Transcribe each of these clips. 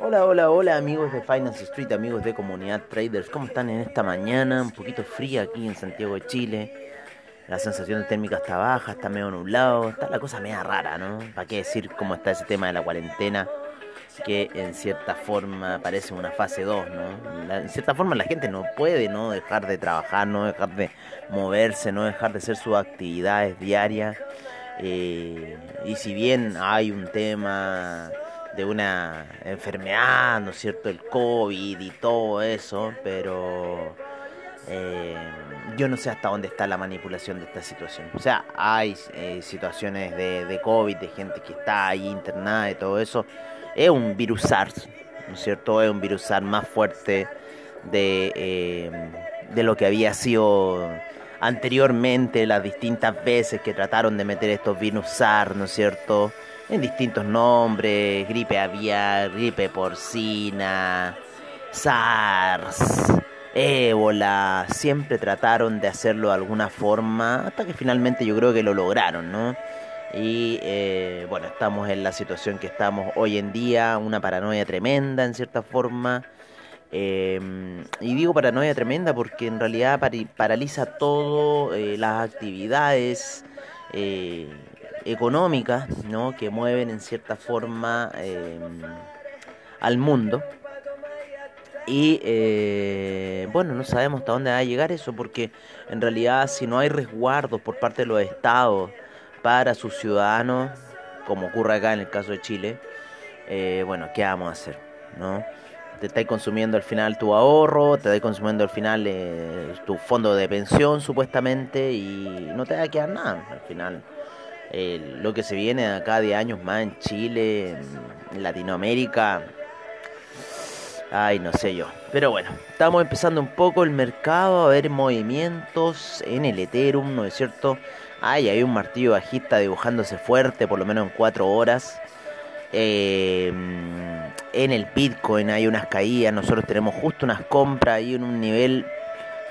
Hola, hola, hola amigos de Finance Street, amigos de Comunidad Traders. ¿Cómo están en esta mañana? Un poquito fría aquí en Santiago de Chile. La sensación térmica está baja, está medio nublado, está la cosa media rara, ¿no? ¿Para qué decir cómo está ese tema de la cuarentena? Que en cierta forma parece una fase 2, ¿no? La- en cierta forma la gente no puede, ¿no? Dejar de trabajar, no dejar de moverse, no dejar de hacer sus actividades diarias. Eh, y si bien hay un tema de una enfermedad, ¿no es cierto? El COVID y todo eso, pero eh, yo no sé hasta dónde está la manipulación de esta situación. O sea, hay eh, situaciones de, de COVID, de gente que está ahí internada y todo eso. Es un virus SARS, ¿no es cierto? Es un virus SARS más fuerte de, eh, de lo que había sido anteriormente, las distintas veces que trataron de meter estos virus SARS, ¿no es cierto? En distintos nombres, gripe aviar, gripe porcina, SARS, ébola, siempre trataron de hacerlo de alguna forma, hasta que finalmente yo creo que lo lograron, ¿no? Y eh, bueno, estamos en la situación que estamos hoy en día, una paranoia tremenda en cierta forma. Eh, y digo paranoia tremenda porque en realidad paraliza todo eh, las actividades eh, económicas ¿no? que mueven en cierta forma eh, al mundo. Y eh, bueno, no sabemos hasta dónde va a llegar eso porque en realidad si no hay resguardos por parte de los estados para sus ciudadanos, como ocurre acá en el caso de Chile, eh, bueno, ¿qué vamos a hacer? ¿No? Te estáis consumiendo al final tu ahorro, te estáis consumiendo al final eh, tu fondo de pensión supuestamente y no te va a quedar nada al final. Eh, lo que se viene acá de años más en Chile, en Latinoamérica, Ay, no sé yo. Pero bueno, estamos empezando un poco el mercado a ver movimientos en el Ethereum, ¿no es cierto? Ay, hay un martillo bajista dibujándose fuerte, por lo menos en 4 horas. Eh, en el Bitcoin hay unas caídas, nosotros tenemos justo unas compras ahí en un nivel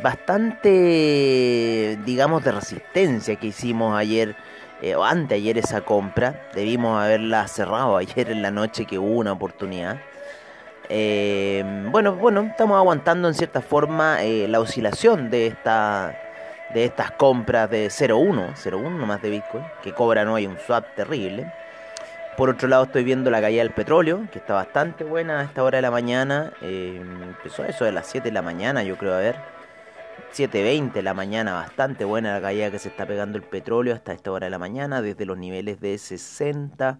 bastante, digamos, de resistencia que hicimos ayer eh, o anteayer esa compra. Debimos haberla cerrado ayer en la noche que hubo una oportunidad. Eh, bueno, bueno, estamos aguantando en cierta forma eh, la oscilación de esta de estas compras de 0.1, 0.1 nomás de Bitcoin, que cobran hoy un swap terrible. Por otro lado estoy viendo la caída del petróleo, que está bastante buena a esta hora de la mañana. Eh, empezó eso de las 7 de la mañana, yo creo, a ver. 7.20 de la mañana, bastante buena la caída que se está pegando el petróleo hasta esta hora de la mañana, desde los niveles de 60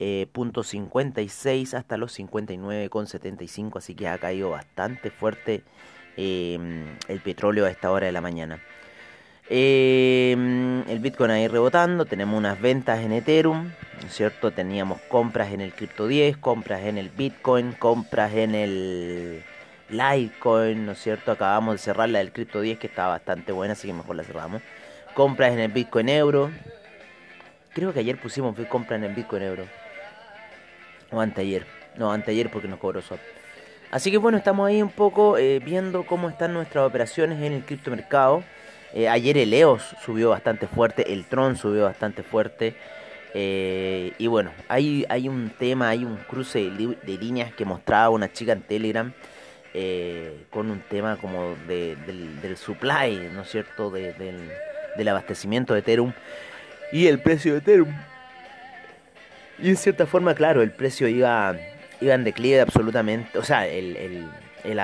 eh, punto 56 hasta los 59,75, así que ha caído bastante fuerte eh, el petróleo a esta hora de la mañana. Eh, el Bitcoin ahí rebotando, tenemos unas ventas en Ethereum, ¿no es cierto? Teníamos compras en el Crypto 10, compras en el Bitcoin, compras en el Litecoin, ¿no es cierto? Acabamos de cerrar la del Crypto 10 que estaba bastante buena, así que mejor la cerramos. Compras en el Bitcoin Euro. Creo que ayer pusimos compras en el Bitcoin Euro. O anteayer. No, anteayer porque nos cobró swap. Así que bueno, estamos ahí un poco eh, viendo cómo están nuestras operaciones en el criptomercado. Eh, ayer el EOS subió bastante fuerte, el Tron subió bastante fuerte. eh, y bueno, hay, hay un tema, hay un cruce de, líneas que mostraba una chica en Telegram eh, con un tema como de- del, supply, ¿no es cierto? De- del, del abastecimiento de Ethereum y el precio de Ethereum. Y en cierta forma, claro, el precio iba, iba en declive absolutamente. O sea, el, el, el,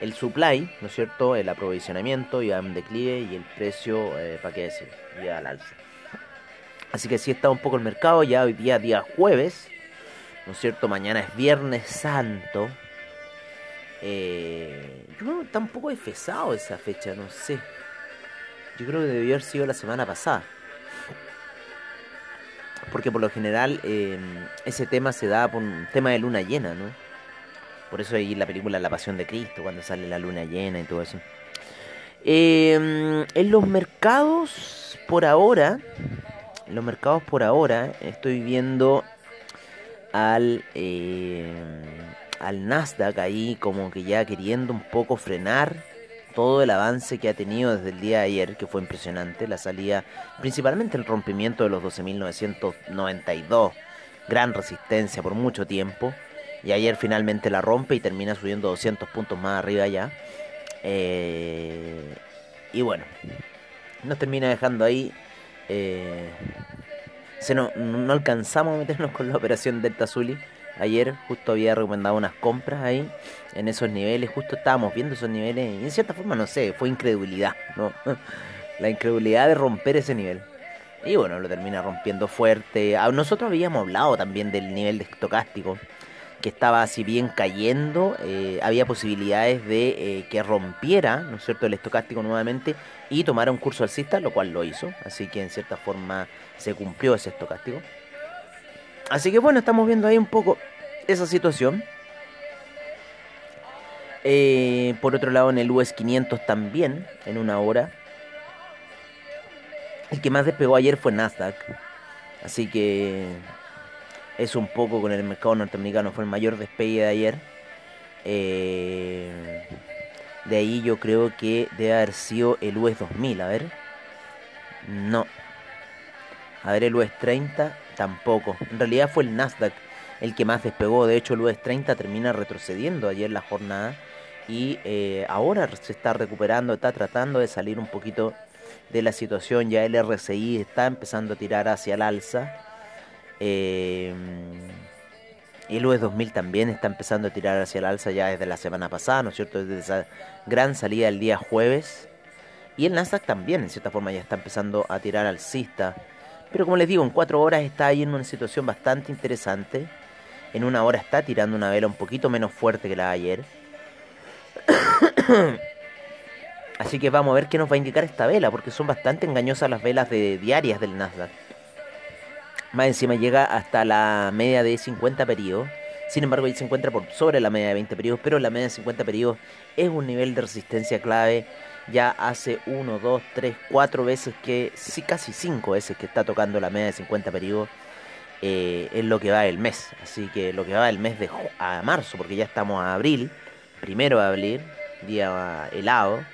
el- supply, ¿no es cierto? El aprovisionamiento iba en declive y el precio, eh, ¿para qué decir? Iba al alza. Así que sí está un poco el mercado, ya hoy día, día jueves, ¿no es cierto? Mañana es Viernes Santo. Eh, yo creo que está un poco desfesado esa fecha, no sé. Yo creo que debió haber sido la semana pasada. Porque por lo general eh, ese tema se da por un tema de luna llena, ¿no? Por eso ahí la película La Pasión de Cristo, cuando sale la luna llena y todo eso. Eh, en los mercados, por ahora, en los mercados por ahora, estoy viendo al, eh, al Nasdaq ahí como que ya queriendo un poco frenar todo el avance que ha tenido desde el día de ayer, que fue impresionante, la salida, principalmente el rompimiento de los 12.992, gran resistencia por mucho tiempo, y ayer finalmente la rompe y termina subiendo 200 puntos más arriba ya. Eh, y bueno, nos termina dejando ahí. Eh, se no, no alcanzamos a meternos con la operación Delta Zully. Ayer justo había recomendado unas compras ahí en esos niveles, justo estábamos viendo esos niveles y en cierta forma no sé, fue incredulidad, ¿no? La incredulidad de romper ese nivel. Y bueno, lo termina rompiendo fuerte. Ah, nosotros habíamos hablado también del nivel de estocástico que estaba así bien cayendo, eh, había posibilidades de eh, que rompiera, ¿no es cierto?, el estocástico nuevamente y tomara un curso alcista, lo cual lo hizo, así que en cierta forma se cumplió ese estocástico. Así que bueno, estamos viendo ahí un poco esa situación. Eh, por otro lado, en el US 500 también, en una hora. El que más despegó ayer fue Nasdaq. Así que es un poco con el mercado norteamericano, fue el mayor despegue de ayer. Eh, de ahí yo creo que debe haber sido el US 2000, a ver. No. A ver, el US 30 tampoco. En realidad fue el Nasdaq el que más despegó. De hecho, el US 30 termina retrocediendo ayer la jornada. Y eh, ahora se está recuperando, está tratando de salir un poquito de la situación. Ya el RSI está empezando a tirar hacia el alza. Eh, el US 2000 también está empezando a tirar hacia el alza ya desde la semana pasada, ¿no es cierto? Desde esa gran salida el día jueves. Y el Nasdaq también, en cierta forma, ya está empezando a tirar alcista. Pero como les digo, en cuatro horas está ahí en una situación bastante interesante. En una hora está tirando una vela un poquito menos fuerte que la de ayer. Así que vamos a ver qué nos va a indicar esta vela, porque son bastante engañosas las velas de diarias del Nasdaq. Más encima llega hasta la media de 50 periodos. Sin embargo, ahí se encuentra por sobre la media de 20 periodos, pero la media de 50 periodos es un nivel de resistencia clave. Ya hace 1, 2, 3, 4 veces que, sí, casi 5 veces que está tocando la media de 50 periodos eh, en lo que va el mes. Así que lo que va el mes de a marzo, porque ya estamos a abril, primero de abril, día helado.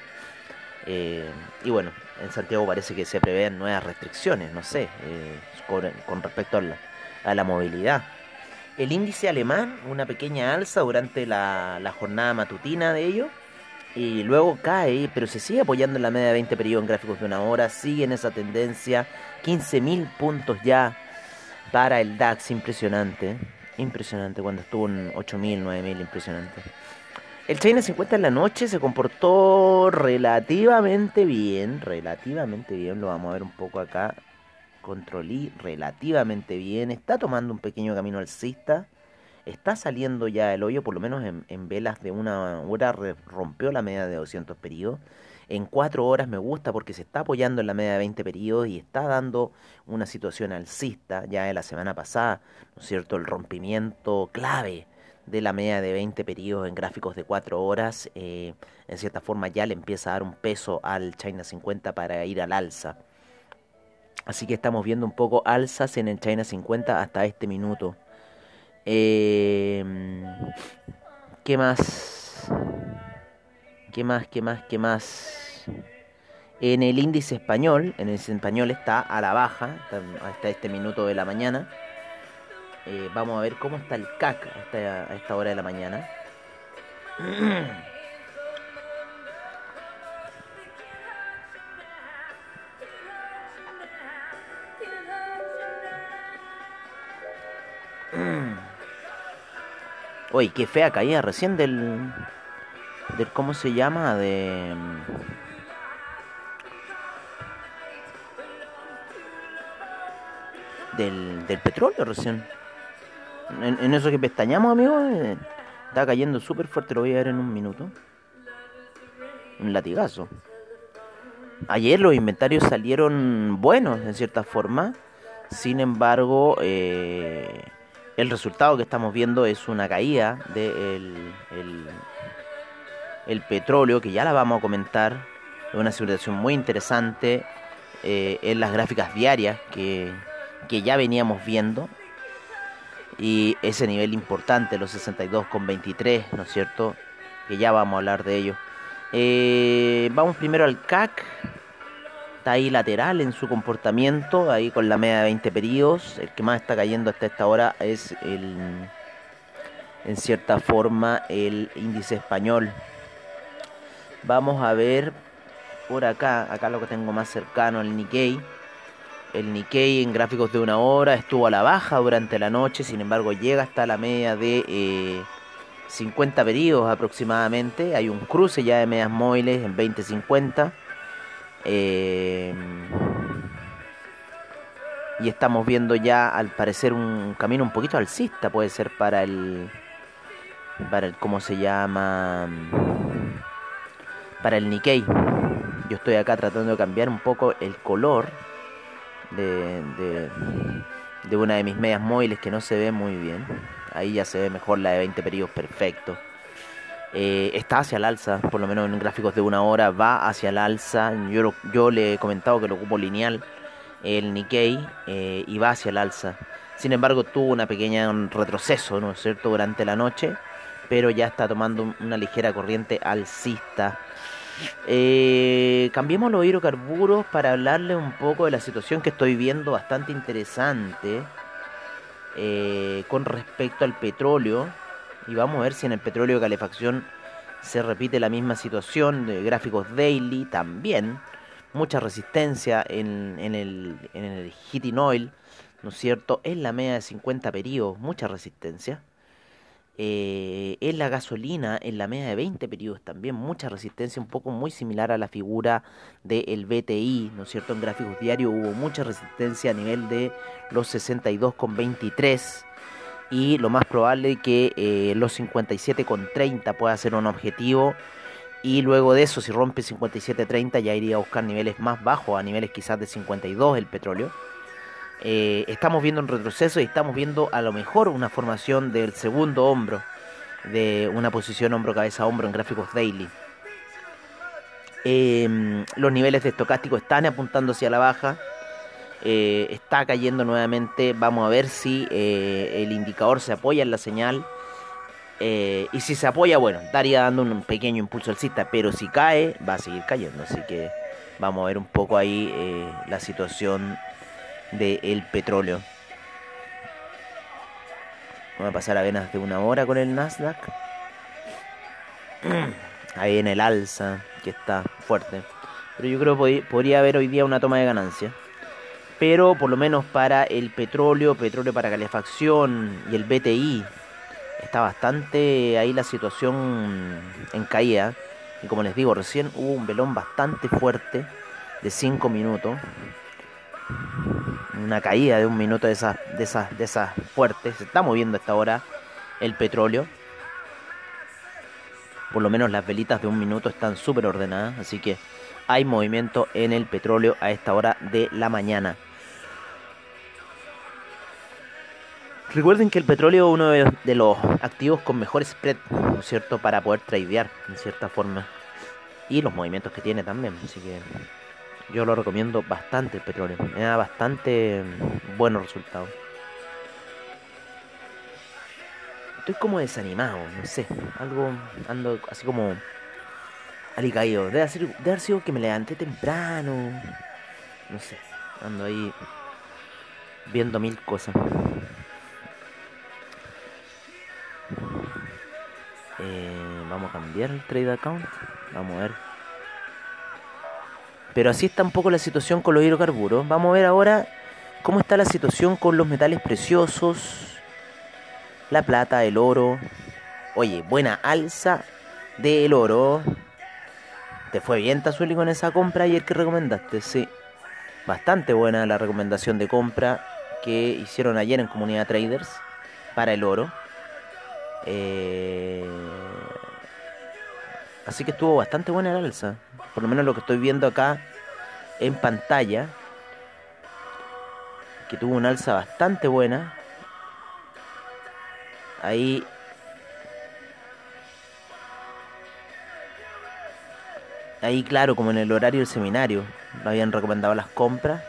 Eh, y bueno, en Santiago parece que se prevén nuevas restricciones, no sé, eh, con, respecto a la, a la, movilidad. El índice alemán, una pequeña alza durante la, la jornada matutina de ello, y luego cae, pero se sigue apoyando en la media de 20 periodos en gráficos de una hora, sigue en esa tendencia, 15.000 puntos ya para el DAX, impresionante, impresionante, cuando estuvo en 8.000, 9.000, impresionante. El China 50 en la noche se comportó relativamente bien, relativamente bien, lo vamos a ver un poco acá. Controlí relativamente bien, está tomando un pequeño camino alcista, está saliendo ya el hoyo, por lo menos en, velas de una hora rompió la media de 200 periodos. En 4 horas me gusta porque se está apoyando en la media de 20 periodos y está dando una situación alcista ya de la semana pasada, ¿no es cierto? El rompimiento clave de la media de 20 periodos en gráficos de 4 horas, eh, en cierta forma ya le empieza a dar un peso al China 50 para ir al alza. Así que estamos viendo un poco alzas en el China 50 hasta este minuto. Eh, ¿Qué más? ¿Qué más? ¿Qué más? ¿Qué más? En el índice español, en el español está a la baja hasta este minuto de la mañana. Eh, vamos a ver cómo está el CAC a esta, hora de la mañana. Uy, qué fea caída recién del del cómo se llama de del, del petróleo recién. En, eso que pestañamos, amigo, eh, está cayendo súper fuerte, lo voy a ver en un minuto. Un latigazo. Ayer los inventarios salieron buenos, en cierta forma. Sin embargo, eh, el resultado que estamos viendo es una caída del el, el petróleo, que ya la vamos a comentar. Es una situación muy interesante eh, en las gráficas diarias que, que ya veníamos viendo. Y ese nivel importante, los 62,23, ¿no es cierto? Que ya vamos a hablar de ello. Eh, vamos primero al CAC. Está ahí lateral en su comportamiento, ahí con la media de 20 periodos. El que más está cayendo hasta esta hora es el, en cierta forma, el índice español. Vamos a ver por acá, acá lo que tengo más cercano, el Nikkei. El Nikkei en gráficos de una hora estuvo a la baja durante la noche, sin embargo llega hasta la media de 50 eh, periodos aproximadamente. Hay un cruce ya de medias móviles en 20-50. Eh, y estamos viendo ya al parecer un camino un poquito alcista, puede ser para el... Para el, ¿cómo se llama? Para el Nikkei. Yo estoy acá tratando de cambiar un poco el color de, de, una de mis medias móviles que no se ve muy bien. Ahí ya se ve mejor la de 20 periodos perfecto. Eh, está hacia el alza, por lo menos en gráficos de una hora va hacia el alza. Yo, yo le he comentado que lo ocupo lineal, el Nikkei, eh, y va hacia el alza. Sin embargo, tuvo una pequeña retroceso, ¿no es cierto?, durante la noche, pero ya está tomando una ligera corriente alcista. Eh, cambiemos los hidrocarburos para hablarle un poco de la situación que estoy viendo bastante interesante eh, con respecto al petróleo. Y vamos a ver si en el petróleo de calefacción se repite la misma situación de gráficos daily también. Mucha resistencia en, el, en el heating oil, ¿no es cierto? En la media de 50 periodos, mucha resistencia. Eh, en la gasolina, en la media de 20 periodos también, mucha resistencia, un poco muy similar a la figura del BTI, ¿no es cierto? En gráficos diarios hubo mucha resistencia a nivel de los 62,23 y lo más probable que eh, los 57,30 pueda ser un objetivo y luego de eso si rompe 57.30 ya iría a buscar niveles más bajos, a niveles quizás de 52 el petróleo. Eh, estamos viendo un retroceso y estamos viendo a lo mejor una formación del segundo hombro, de una posición hombro-cabeza-hombro en gráficos daily. Em, los niveles de estocástico están apuntando hacia la baja. Eh, está cayendo nuevamente. Vamos a ver si eh, el indicador se apoya en la señal. y si se apoya, bueno, estaría dando un pequeño impulso alcista. Pero si cae, va a seguir cayendo. Así que vamos a ver un poco ahí la situación del petróleo. Vamos a pasar a venas de una hora con el Nasdaq. Ahí en el alza, que está fuerte. Pero yo creo que podría haber hoy día una toma de ganancia. Pero por lo menos para el petróleo, petróleo para calefacción y el BTI, está bastante ahí la situación en caída. Y como les digo, recién hubo un velón bastante fuerte de 5 minutos una caída de un minuto de esas, de esas, de esas fuertes. Se está moviendo esta hora el petróleo. Por lo menos las velitas de un minuto están súper ordenadas. Así que hay movimiento en el petróleo a esta hora de la mañana. Recuerden que el petróleo es uno de los activos con mejor spread, ¿no es cierto?, para poder tradear, en cierta forma. Y los movimientos que tiene también. Así que yo lo recomiendo bastante el petróleo. Me da bastante buenos resultados. Estoy como desanimado, no sé. Algo, ando así como alicaído. Debe, debe haber sido que me levanté temprano. No sé. Ando ahí viendo mil cosas. Eh, vamos a cambiar el trade account. Vamos a ver pero así está un poco la situación con los hidrocarburos. Vamos a ver ahora cómo está la situación con los metales preciosos, la plata, el oro. Oye, buena alza del oro. ¿Te fue bien, Tazuli, con esa compra ayer que recomendaste? Sí. Bastante buena la recomendación de compra que hicieron ayer en Comunidad Traders para el oro. Eh, así que estuvo bastante buena el alza. Por lo menos lo que estoy viendo acá en pantalla. Que tuvo una alza bastante buena. Ahí ahí claro, como en el horario del seminario, lo habían recomendado las compras.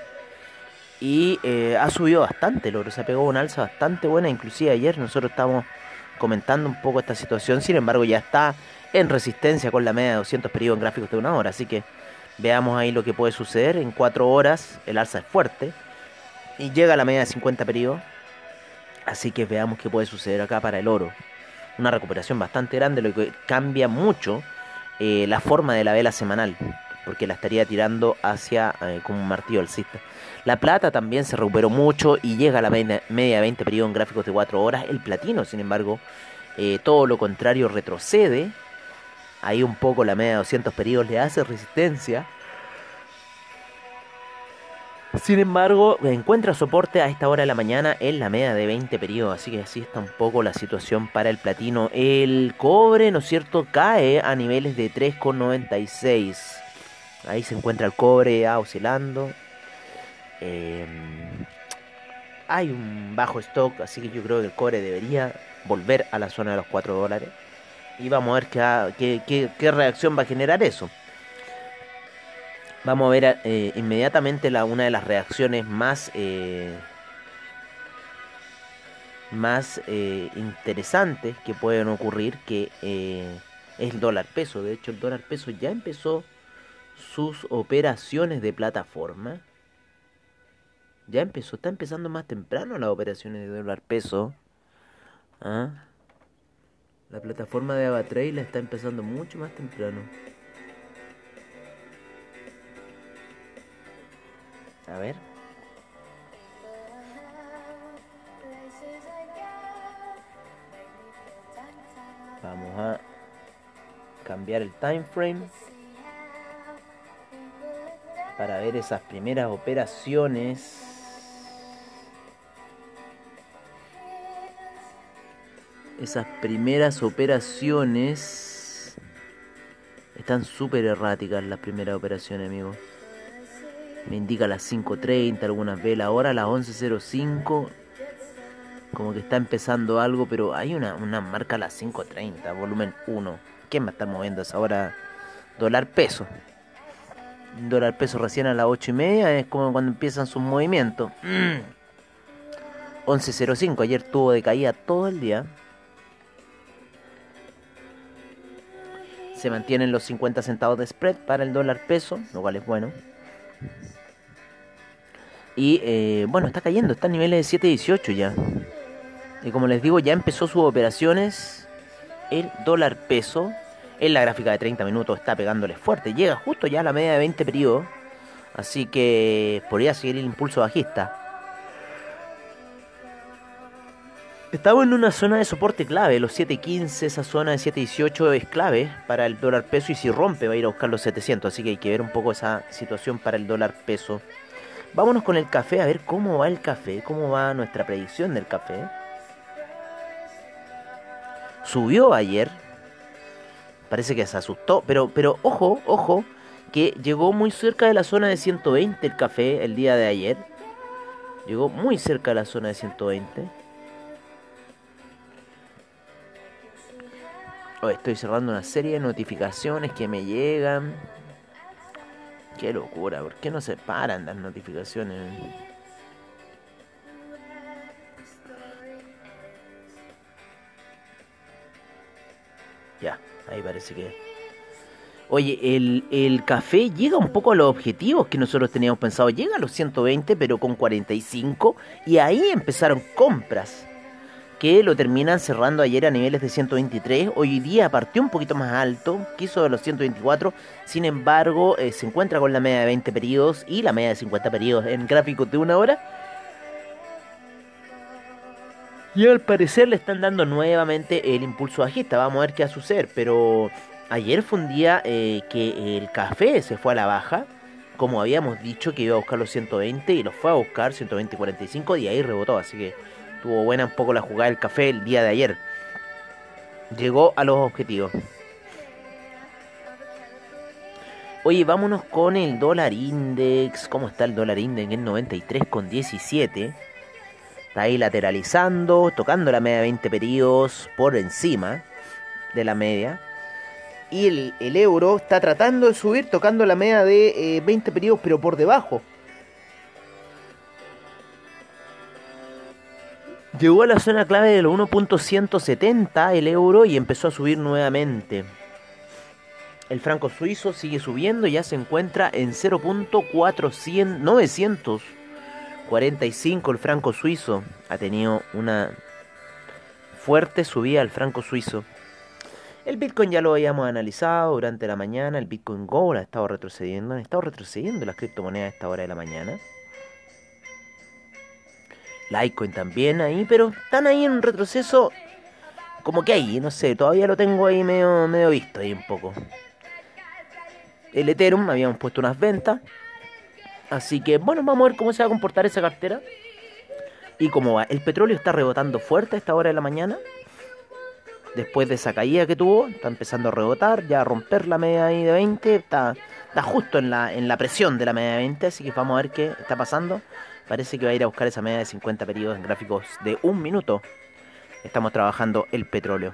Y eh, ha subido bastante el oro, se ha pegado una alza bastante buena. Inclusive ayer nosotros estábamos comentando un poco esta situación, sin embargo ya está en resistencia con la media de 200 periodos en gráficos de una hora. Así que veamos ahí lo que puede suceder. En 4 horas el alza es fuerte y llega a la media de 50 periodos. Así que veamos qué puede suceder acá para el oro. Una recuperación bastante grande, lo que cambia mucho eh, la forma de la vela semanal, porque la estaría tirando hacia eh, como un martillo alcista. La plata también se recuperó mucho y llega a la media, de 20 periodos en gráficos de 4 horas. El platino, sin embargo, eh, todo lo contrario, retrocede. Ahí un poco la media de 200 periodos le hace resistencia. Sin embargo, encuentra soporte a esta hora de la mañana en la media de 20 periodos. Así que así está un poco la situación para el platino. El cobre, ¿no es cierto?, cae a niveles de 3,96. Ahí se encuentra el cobre oscilando. Em, hay un bajo stock, así que yo creo que el cobre debería volver a la zona de los 4 dólares. Y vamos a ver qué, reacción va a generar eso. Vamos a ver eh, inmediatamente una de las reacciones más, eh, más eh, interesantes que pueden ocurrir, que es el dólar peso. De hecho, el dólar peso ya empezó sus operaciones de plataforma. Ya empezó, está empezando más temprano las operaciones de dólar peso. ¿Ah? La plataforma de AvaTrade la está empezando mucho más temprano. A ver. Vamos a cambiar el time frame para ver esas primeras operaciones. Esas primeras operaciones están súper erráticas las primeras operaciones, amigos. Me indica las 5.30, algunas velas. Ahora las 11.05. Como que está empezando algo, pero hay una, una marca a las 5.30, volumen 1. ¿Quién a estar moviendo esa hora? Dólar peso. Dólar peso recién a las 8 y media es como cuando empiezan sus movimientos. 11.05, ayer tuvo de caída todo el día. Se mantienen los 50 centavos de spread para el dólar peso, lo cual es bueno. Y eh, bueno, está cayendo, está a niveles de 7.18 ya. Y como les digo, ya empezó sus operaciones. El dólar peso en la gráfica de 30 minutos está pegándole fuerte. Llega justo ya a la media de 20 periodos. Así que podría seguir el impulso bajista. Estamos en una zona de soporte clave, los 7.15, esa zona de 7.18 es clave para el dólar peso y si rompe va a ir a buscar los 700, así que hay que ver un poco esa situación para el dólar peso. Vámonos con el café a ver cómo va el café, cómo va nuestra predicción del café. Subió ayer, parece que se asustó, pero, pero ojo, ojo, que llegó muy cerca de la zona de 120 el café el día de ayer. Llegó muy cerca de la zona de 120. estoy cerrando una serie de notificaciones que me llegan. Qué locura, ¿por qué no se paran las notificaciones? Ya, ahí parece que... Oye, el, el, café llega un poco a los objetivos que nosotros teníamos pensado. Llega a los 120, pero con 45. Y ahí empezaron compras que lo terminan cerrando ayer a niveles de 123. Hoy día partió un poquito más alto, quiso de los 124. Sin embargo, eh, se encuentra con la media de 20 periodos y la media de 50 periodos en gráficos de una hora. Y al parecer le están dando nuevamente el impulso bajista. Vamos a ver qué va a suceder. Pero ayer fue un día eh, que el café se fue a la baja, como habíamos dicho que iba a buscar los 120 y los fue a buscar 120 y 45 y ahí rebotó, así que tuvo buena un poco la jugada del café el día de ayer. Llegó a los objetivos. Oye, vámonos con el dólar index. ¿Cómo está el dólar index? En 93,17. Está ahí lateralizando, tocando la media de 20 periodos por encima de la media. Y el, euro está tratando de subir, tocando la media de 20 eh, periodos, pero por debajo. Llegó a la zona clave de los 1.170 el euro y empezó a subir nuevamente. El franco suizo sigue subiendo y ya se encuentra en 0.945 el franco suizo. Ha tenido una fuerte subida el franco suizo. El Bitcoin ya lo habíamos analizado durante la mañana. El Bitcoin Gold ha estado retrocediendo. Han estado retrocediendo las criptomonedas a esta hora de la mañana. Litecoin también ahí, pero están ahí en un retroceso como que ahí, no sé, todavía lo tengo ahí medio, medio visto ahí un poco el Ethereum, habíamos puesto unas ventas. Así que bueno, vamos a ver cómo se va a comportar esa cartera. Y cómo va. El petróleo está rebotando fuerte a esta hora de la mañana. Después de esa caída que tuvo, está empezando a rebotar, ya a romper la media ahí de 20. Está, está justo en la, en la presión de la media de 20, así que vamos a ver qué está pasando. Parece que va a ir a buscar esa media de 50 periodos en gráficos de un minuto. Estamos trabajando el petróleo.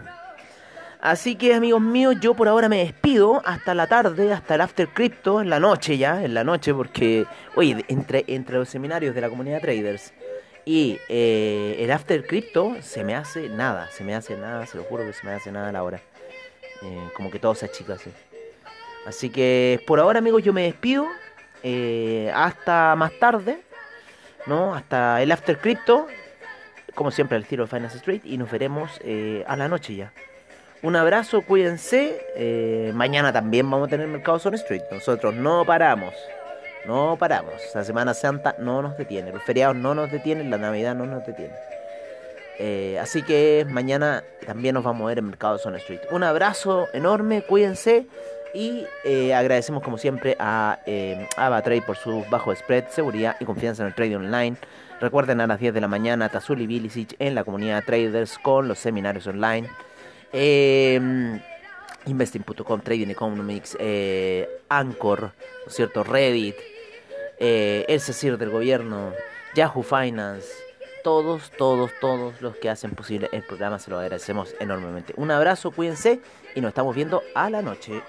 Así que amigos míos, yo por ahora me despido hasta la tarde, hasta el After Crypto, en la noche ya, en la noche, porque, oye, entre, entre los seminarios de la comunidad traders y eh, el After Crypto se me hace nada, se me hace nada, se lo juro que se me hace nada a la hora. Eh, como que todo se achica así. Así que por ahora amigos yo me despido, eh, hasta más tarde, ¿no? Hasta el After Crypto, como siempre al tiro de Finance Street, y nos veremos a la noche ya. Un abrazo, cuídense. Eh, mañana también vamos a tener Mercado Zone Street. Nosotros no paramos. No paramos. La Semana Santa no nos detiene. Los feriados no nos detienen. La Navidad no nos detiene. Eh, así que mañana también nos vamos a ver en Mercado Zone Street. Un abrazo enorme, cuídense. Y eh, agradecemos como siempre a eh, AvaTrade por su bajo spread, seguridad y confianza en el trading online. Recuerden a las 10 de la mañana Tazuli Bilicic en la comunidad traders con los seminarios online. Eh, Investing.com, Trading Economics, eh, Anchor, ¿no es cierto? Reddit, eh, el CECIR del gobierno, Yahoo Finance, todos, todos, todos los que hacen posible el programa se lo agradecemos enormemente. Un abrazo, cuídense y nos estamos viendo a la noche.